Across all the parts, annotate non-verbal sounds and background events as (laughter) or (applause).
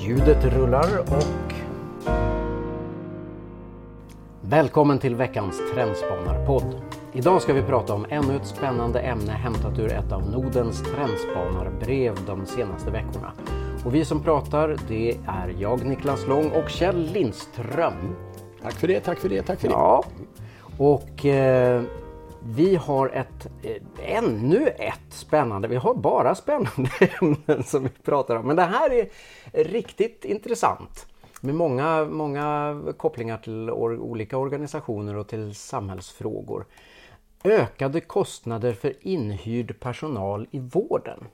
Ljudet rullar och... Välkommen till veckans Trendspanarpodd. Idag ska vi prata om ännu ett spännande ämne hämtat ur ett av Nordens trendspanarbrev de senaste veckorna. Och vi som pratar det är jag Niklas Lång och Kjell Lindström. Tack för det, tack för det, tack för det. Ja, och eh, vi har ett, eh, ännu ett spännande, vi har bara spännande (laughs) ämnen som vi pratar om. Men det här är riktigt intressant. Med många, många kopplingar till or olika organisationer och till samhällsfrågor. Ökade kostnader för inhyrd personal i vården.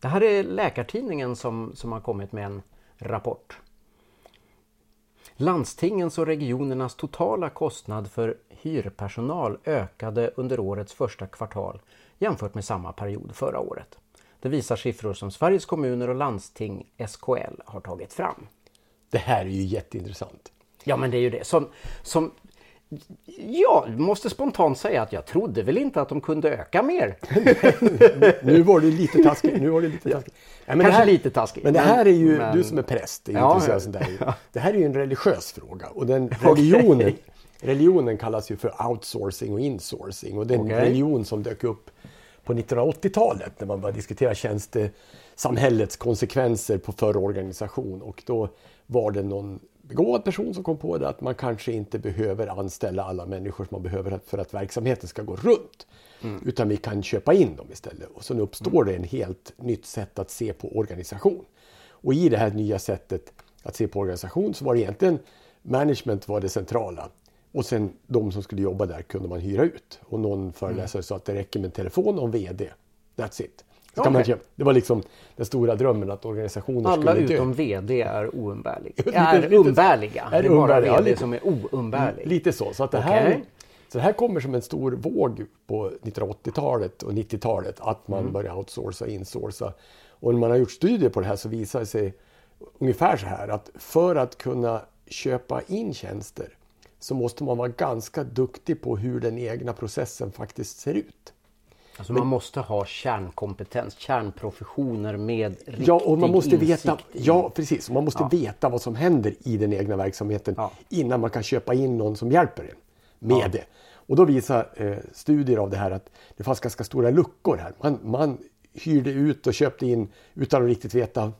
Det här är Läkartidningen som, som har kommit med en rapport. Landstingens och regionernas totala kostnad för hyrpersonal ökade under årets första kvartal jämfört med samma period förra året. Det visar siffror som Sveriges kommuner och landsting, SKL, har tagit fram. Det här är ju jätteintressant. Ja men det är ju det. Som, som jag måste spontant säga att jag trodde väl inte att de kunde öka mer. (laughs) nu var det lite taskigt. Nu var det lite taskigt. Nej, men Kanske här, lite taskigt. Men det här är ju, men... du som är präst, är ja, intresserad sånt där. (laughs) Det här är ju en religiös fråga och den religionen, okay. Religionen kallas ju för outsourcing och insourcing och den okay. religion som dök upp på 1980-talet när man började diskutera tjänstesamhällets konsekvenser på för organisation och då var det någon begåvad person som kom på det att man kanske inte behöver anställa alla människor som man behöver för att verksamheten ska gå runt. Mm. Utan vi kan köpa in dem istället. Och så uppstår det en helt nytt sätt att se på organisation. Och i det här nya sättet att se på organisation så var det egentligen management var det centrala. Och sen de som skulle jobba där kunde man hyra ut. Och någon föreläsare mm. sa att det räcker med en telefon och en VD. That's it. Okay. Man, det var liksom den stora drömmen att organisationer Alla skulle dö. utom VD är (laughs) oumbärliga. är umbärliga. Är det är bara VD ja, lite, som är oumbärlig. Lite så. Så, att det här, okay. så det här kommer som en stor våg på 1980-talet och 90-talet att man mm. börjar outsourca och insourca. Och när man har gjort studier på det här så visar det sig ungefär så här att för att kunna köpa in tjänster så måste man vara ganska duktig på hur den egna processen faktiskt ser ut. Alltså man måste ha kärnkompetens, kärnprofessioner med riktig Ja, och man måste insikt veta, i... ja, precis. Man måste ja. veta vad som händer i den egna verksamheten ja. innan man kan köpa in någon som hjälper en med ja. det. Och då visar eh, studier av det här att det fanns ganska stora luckor här. Man, man hyrde ut och köpte in utan att riktigt veta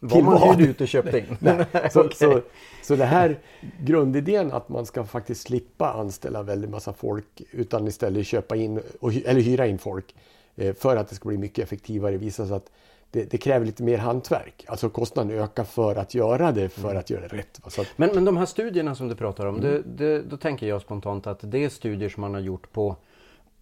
vad man hyrde ut och köpte in. Nej. (laughs) Så, okay. så, så det här grundidén att man ska faktiskt slippa anställa väldigt massa folk utan istället köpa in och, eller hyra in folk eh, för att det ska bli mycket effektivare visar sig att det, det, kräver lite mer hantverk. Alltså kostnaden ökar för att göra det, för mm. att göra det rätt. Att... Men, men de här studierna som du pratar om, mm. det, det, då tänker jag spontant att det är studier som man har gjort på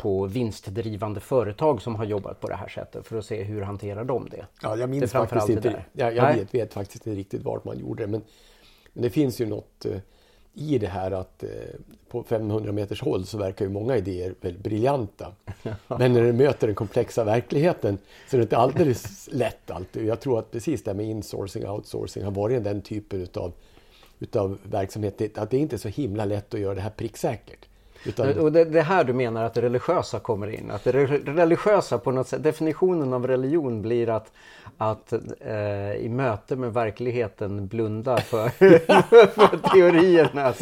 på vinstdrivande företag som har jobbat på det här sättet för att se hur hanterar de det. Ja, jag minns faktiskt inte. Jag, jag vet, vet, faktiskt inte riktigt vart man gjorde det. Men, men det finns ju något eh, i det här att eh, på 500 meters håll så verkar ju många idéer väldigt briljanta. (laughs) Men när det möter den komplexa verkligheten så är det inte alldeles lätt alltid. Jag tror att precis det här med insourcing och outsourcing har varit den typen utav, utav verksamhet. Att det är inte är så himla lätt att göra det här pricksäkert. Utan... Och det, är här du menar att det religiösa kommer in? Att det religiösa på något sätt, definitionen av religion blir att, att eh, i möte med verkligheten blunda för, (laughs) för teoriernas...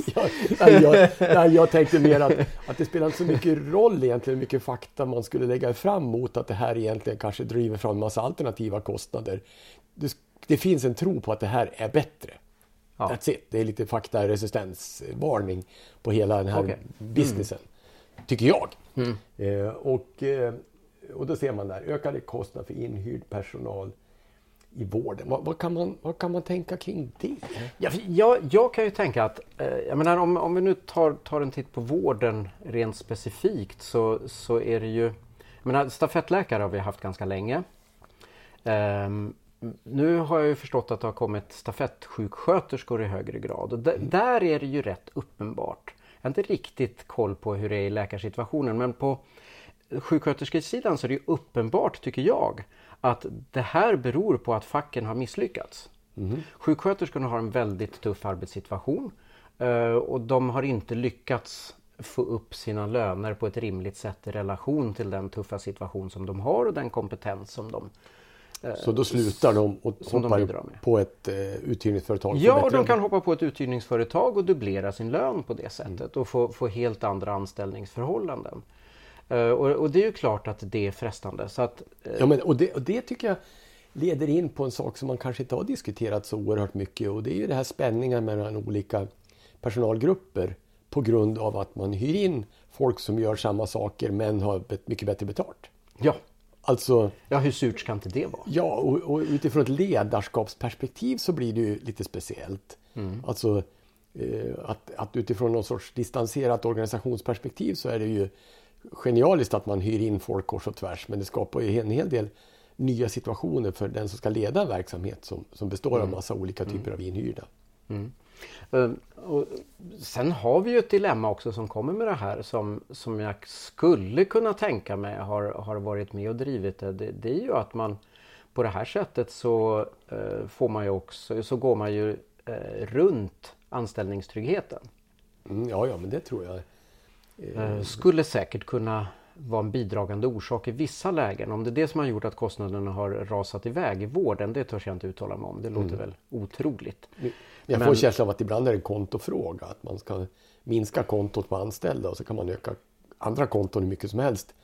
(laughs) jag, jag, jag, tänkte mer att, att det spelar inte så mycket roll egentligen hur mycket fakta man skulle lägga fram mot att det här egentligen kanske driver fram en massa alternativa kostnader. Det, det finns en tro på att det här är bättre. Ja. That's it. Det är lite faktaresistensvarning på hela den här okay. businessen. Mm. Tycker jag. Mm. Eh, och, eh, och då ser man där ökade kostnader för inhyrd personal i vården. Vad, vad, kan, man, vad kan man tänka kring det? Ja, jag, jag kan ju tänka att, eh, jag menar, om, om vi nu tar, tar en titt på vården rent specifikt så, så är det ju, jag menar, stafettläkare har vi haft ganska länge. Um, nu har jag ju förstått att det har kommit stafettsjuksköterskor i högre grad och där är det ju rätt uppenbart. Jag har inte riktigt koll på hur det är i läkarsituationen men på sjuksköterskesidan så är det ju uppenbart tycker jag att det här beror på att facken har misslyckats. Mm. Sjuksköterskorna har en väldigt tuff arbetssituation eh, och de har inte lyckats få upp sina löner på ett rimligt sätt i relation till den tuffa situation som de har och den kompetens som de Så då slutar de och hoppar på ett eh, uthyrningsföretag? Ja, och de kan hoppa på ett uthyrningsföretag och dubblera sin lön på det sättet mm. och få, få helt andra anställningsförhållanden. Uh, och, och, det är ju klart att det är frestande. Så att, uh... ja, men, och, det, och det tycker jag leder in på en sak som man kanske inte har diskuterat så oerhört mycket och det är ju det här spänningen mellan olika personalgrupper på grund av att man hyr in folk som gör samma saker men har mycket bättre betalt. Ja. Alltså, ja, hur surt ska inte det vara? Ja, och, och utifrån ett ledarskapsperspektiv så blir det ju lite speciellt. Mm. Alltså, eh, att, att utifrån någon sorts distanserat organisationsperspektiv så är det ju genialiskt att man hyr in folk kors och tvärs men det skapar ju en hel del nya situationer för den som ska leda en verksamhet som, som består mm. av massa olika typer mm. av inhyrda. Mm. Uh, och sen har vi ju ett dilemma också som kommer med det här som, som jag skulle kunna tänka mig har, har varit med och drivit det. det. det. är ju att man på det här sättet så uh, får man ju också, så går man ju uh, runt anställningstryggheten. Mm, ja, ja, men det tror jag. Skulle säkert kunna vara en bidragande orsak i vissa lägen. Om det är det som har gjort att kostnaderna har rasat iväg i vården, det törs jag inte uttala mig om. Det låter mm. väl otroligt. Jag får Men... känslan av att ibland är det en kontofråga. Att man ska minska kontot på anställda och så kan man öka andra konton hur mycket som helst.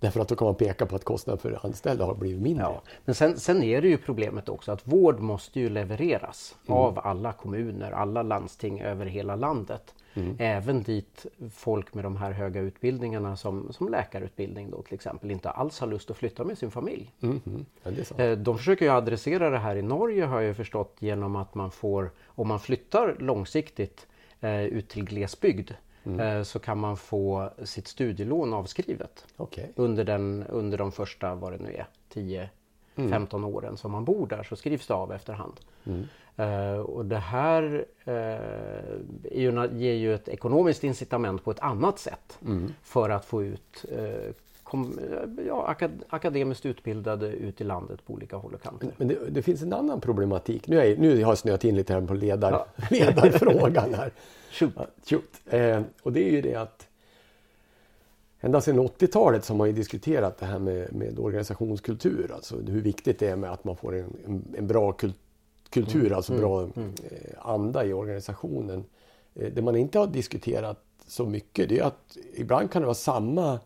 Därför att då kan man peka på att kostnaden för anställda har blivit mindre. Ja. Men sen, sen är det ju problemet också att vård måste ju levereras mm. av alla kommuner, alla landsting över hela landet. Mm. Även dit folk med de här höga utbildningarna som, som läkarutbildning då till exempel inte alls har lust att flytta med sin familj. Mm. Ja, eh, de försöker ju adressera det här i Norge har jag förstått genom att man får, om man flyttar långsiktigt eh, ut till glesbygd Mm. Eh, så kan man få sitt studielån avskrivet okay. under, den, under de första, vad det nu är, 10 mm. 15 åren som man bor där så skrivs det av efterhand. Mm. Uh, och det här uh, ju, ger ju ett ekonomiskt incitament på ett annat sätt mm. för att få ut uh, kom, ja, akad, akademiskt utbildade ut i landet på olika håll och kanter. Men det, det finns en annan problematik. Nu, är, nu har jag snöat in lite här på ledar, ja. (laughs) ledarfrågan här. (laughs) Shoot. Shoot. och det är ju det att Ända sedan 80-talet så har man ju diskuterat det här med, med organisationskultur. Alltså hur viktigt det är med att man får en, en, en bra kultur kultur, mm. alltså bra mm. mm. Eh, anda i organisationen. Eh, det man inte har diskuterat så mycket det är att ibland kan det vara samma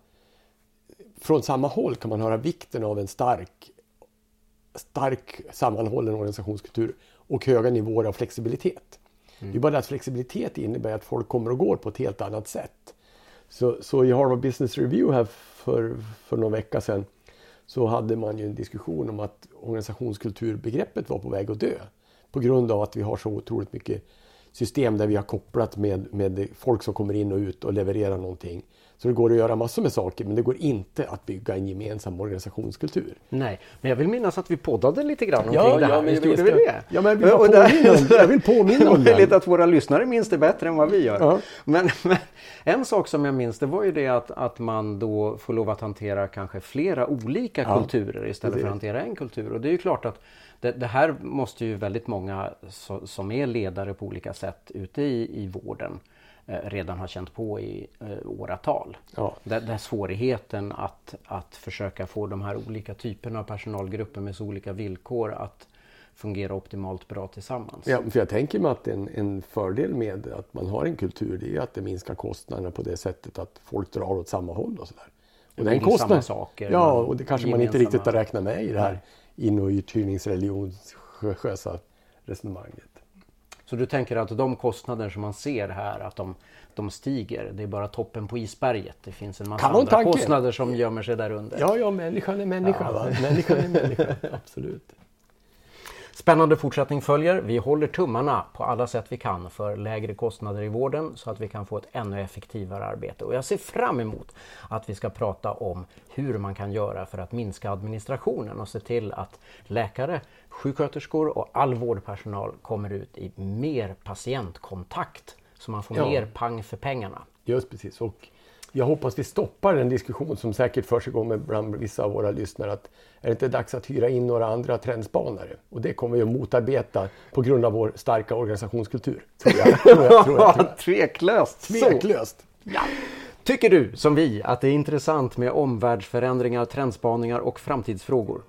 från samma håll kan man höra vikten av en stark, stark sammanhållen organisationskultur och höga nivåer av flexibilitet. Mm. Det är bara det att flexibilitet innebär att folk kommer och går på ett helt annat sätt. Så, så i Harvard Business Review här för, för någon vecka sedan så hade man ju en diskussion om att organisationskulturbegreppet var på väg att dö. På grund av att vi har så otroligt mycket system där vi har kopplat med, med folk som kommer in och ut och levererar någonting. Så det går att göra massor med saker men det går inte att bygga en gemensam organisationskultur. Nej, men jag vill minnas att vi poddade lite grann omkring ja, det här. Ja, men gjorde vi det? Ja, men jag vill, påminna, jag vill påminna (laughs) om det. möjligt att våra lyssnare minns det bättre än vad vi gör. Ja. Men, men, en sak som jag minns det var ju det att, att man då får lov att hantera kanske flera olika ja, kulturer istället för att hantera en kultur. Och det är ju klart att det, det, här måste ju väldigt många så, som är ledare på olika sätt ute i, i vården eh, redan ha känt på i eh, åratal. Ja. Det är svårigheten att, att försöka få de här olika typerna av personalgrupper med så olika villkor att fungera optimalt bra tillsammans. Ja, för jag tänker mig att en, en fördel med att man har en kultur det är att det minskar kostnaderna på det sättet att folk drar åt samma håll och sådär. Och den kostnaden, saker, ja, och det kanske man inte riktigt har räknat med i det här in och uthyrningsreligiösa resonemanget. Så du tänker att de kostnader som man ser här, att de, de stiger, det är bara toppen på isberget. Det finns en massa andra tanke? kostnader som gömmer sig där under. Ja, ja, människan är människa. Ja. Människan är människa, (laughs) absolut. Spännande fortsättning följer. Vi håller tummarna på alla sätt vi kan för lägre kostnader i vården så att vi kan få ett ännu effektivare arbete. Och jag ser fram emot att vi ska prata om hur man kan göra för att minska administrationen och se till att läkare, sjuksköterskor och all vårdpersonal kommer ut i mer patientkontakt så man får ja. mer pang för pengarna. Just precis. Och jag hoppas vi stoppar en diskussion som säkert förs igång bland vissa av våra lyssnare. Att är det inte dags att hyra in några andra trendspanare? Och det kommer vi att motarbeta på grund av vår starka organisationskultur. Tror jag. (laughs) tror jag, tror jag, tror jag. Tveklöst. Tveklöst. Ja. Tycker du som vi att det är intressant med omvärldsförändringar, trendspaningar och framtidsfrågor?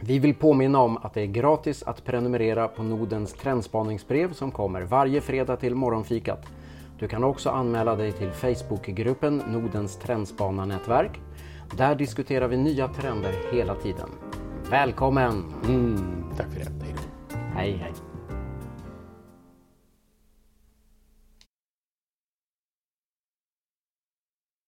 Vi vill påminna om att det är gratis att prenumerera på Nodens trendspaningsbrev som kommer varje fredag till morgonfikat. Du kan också anmäla dig till Facebookgruppen Nordens trendspanarnätverk. Där diskuterar vi nya trender hela tiden. Välkommen! Mm, tack för det. Hej Hej hej!